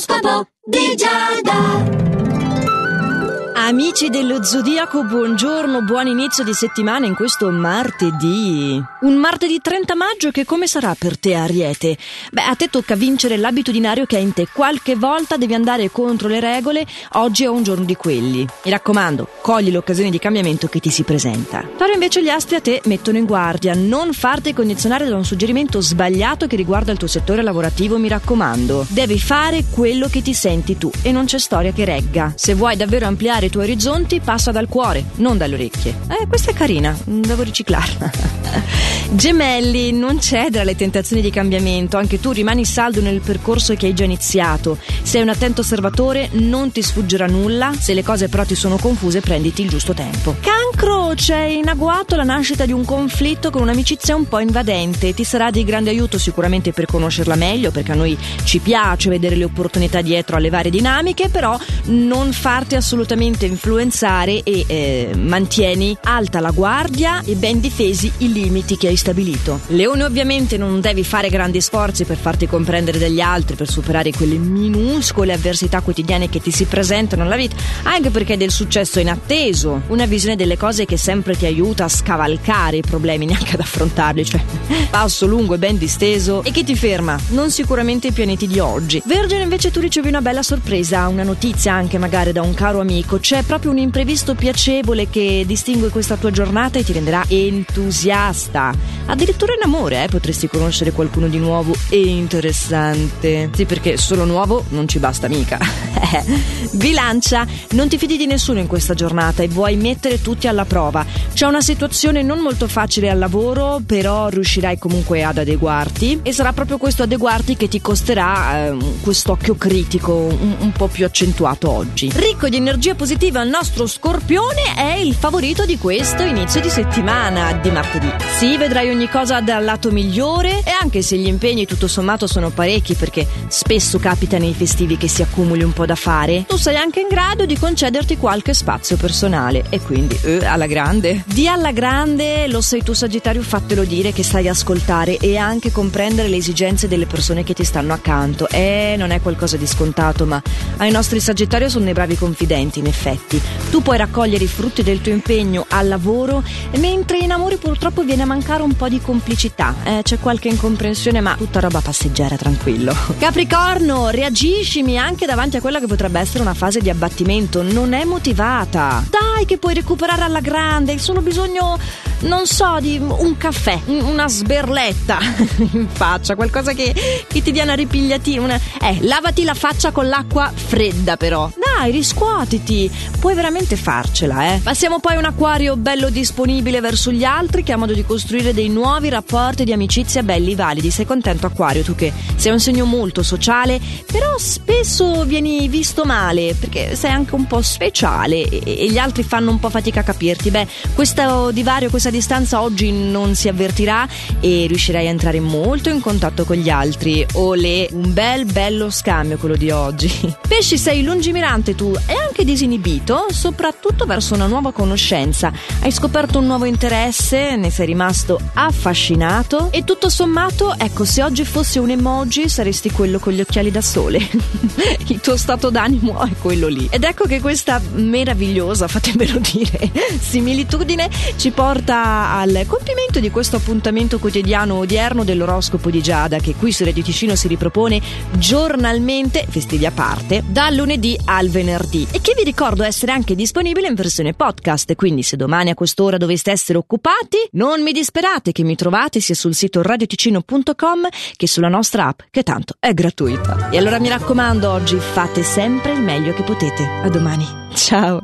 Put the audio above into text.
L'oroscopo di Giada. Amici dello Zodiaco, buongiorno, buon inizio di settimana in questo martedì. Un martedì 30 maggio che come sarà per te Ariete? Beh, a te tocca vincere l'abitudinario che è in te. Qualche volta devi andare contro le regole, oggi è un giorno di quelli. Mi raccomando, cogli l'occasione di cambiamento che ti si presenta. Però invece gli astri a te mettono in guardia, non farti condizionare da un suggerimento sbagliato che riguarda il tuo settore lavorativo, mi raccomando. Devi fare quello che ti senti tu e non c'è storia che regga. Se vuoi davvero ampliare i tuoi orizzonti passa dal cuore, non dalle orecchie. Eh, questa è carina, devo riciclarla. Gemelli, non cedere alle tentazioni di cambiamento, anche tu rimani saldo nel percorso che hai già iniziato. Sei un attento osservatore, non ti sfuggerà nulla, se le cose però ti sono confuse prenditi il giusto tempo. Cancro, c'è in agguato la nascita di un conflitto con un'amicizia un po' invadente, ti sarà di grande aiuto sicuramente per conoscerla meglio, perché a noi ci piace vedere le opportunità dietro alle varie dinamiche, però non farti assolutamente influenzare e eh, mantieni alta la guardia e ben difesi i limiti che hai stabilito. Leone ovviamente non devi fare grandi sforzi per farti comprendere dagli altri, per superare quelle minuscole avversità quotidiane che ti si presentano nella vita, anche perché del successo inatteso, una visione delle cose che sempre ti aiuta a scavalcare i problemi, neanche ad affrontarli, cioè passo lungo e ben disteso e che ti ferma, non sicuramente i pianeti di oggi. Vergine invece tu ricevi una bella sorpresa, una notizia anche magari da un caro amico, c'è proprio un imprevisto piacevole che distingue questa tua giornata e ti renderà entusiasta. Addirittura in amore, eh, potresti conoscere qualcuno di nuovo e interessante. Sì, perché solo nuovo non ci basta mica. Bilancia, non ti fidi di nessuno in questa giornata e vuoi mettere tutti alla prova. C'è una situazione non molto facile al lavoro, però riuscirai comunque ad adeguarti e sarà proprio questo adeguarti che ti costerà eh, quest'occhio critico un, un po' più accentuato oggi. Ricco di energia positiva, il nostro scorpione è il favorito di questo inizio di settimana di martedì. Sì, vedrai ogni cosa dal lato migliore e anche se gli impegni tutto sommato sono parecchi perché spesso capita nei festivi che si accumuli un po' da fare, tu sei anche in grado di concederti qualche spazio personale e quindi eh, alla grande. Di alla grande lo sei tu Sagittario, fatelo dire che sai ascoltare e anche comprendere le esigenze delle persone che ti stanno accanto. Eh, non è qualcosa di scontato, ma ai nostri Sagittario sono dei bravi confidenti in effetti. Tu puoi raccogliere i frutti del tuo impegno al lavoro, mentre in amore purtroppo viene a mancare un po' di complicità. Eh, c'è qualche incomprensione, ma tutta roba passeggera, tranquillo. Capricorno, reagiscimi anche davanti a quella che potrebbe essere una fase di abbattimento. Non è motivata. Dai, che puoi recuperare alla grande. Hai solo bisogno, non so, di un caffè, una sberletta in faccia, qualcosa che, che ti dia una ripigliatina. Una... Eh, lavati la faccia con l'acqua fredda, però. Dai, riscuotiti. Puoi veramente farcela, eh. Passiamo poi a un acquario bello disponibile verso gli altri che ha modo di costruire dei nuovi rapporti di amicizia belli validi. Sei contento, acquario, tu che sei un segno molto sociale, però spesso vieni visto male perché sei anche un po' speciale e, e gli altri fanno un po' fatica a capirti. Beh, questo divario, questa distanza oggi non si avvertirà e riuscirai a entrare molto in contatto con gli altri. Olè, un bel bello scambio quello di oggi. Pesci, sei lungimirante tu e anche disinibito, soprattutto verso una nuova conoscenza. Hai scoperto un nuovo interesse, ne sei rimasto affascinato e tutto sommato, ecco, se oggi fosse un emoji saresti quello con gli occhiali da sole. Il tuo stato d'animo è quello lì. Ed ecco che questa meravigliosa, fatemelo dire, similitudine ci porta al compimento di questo appuntamento quotidiano odierno dell'oroscopo di Giada che qui su Radio Ticino si ripropone giornalmente, festivi a parte, dal lunedì al venerdì e che vi ricordo essere anche disponibile in versione podcast, quindi se domani a quest'ora doveste essere occupati, non mi disperate che mi trovate sia sul sito radioticino.com che sulla nostra app, che tanto è gratuita. E allora mi raccomando, oggi fate sempre il meglio che potete. A domani. Ciao.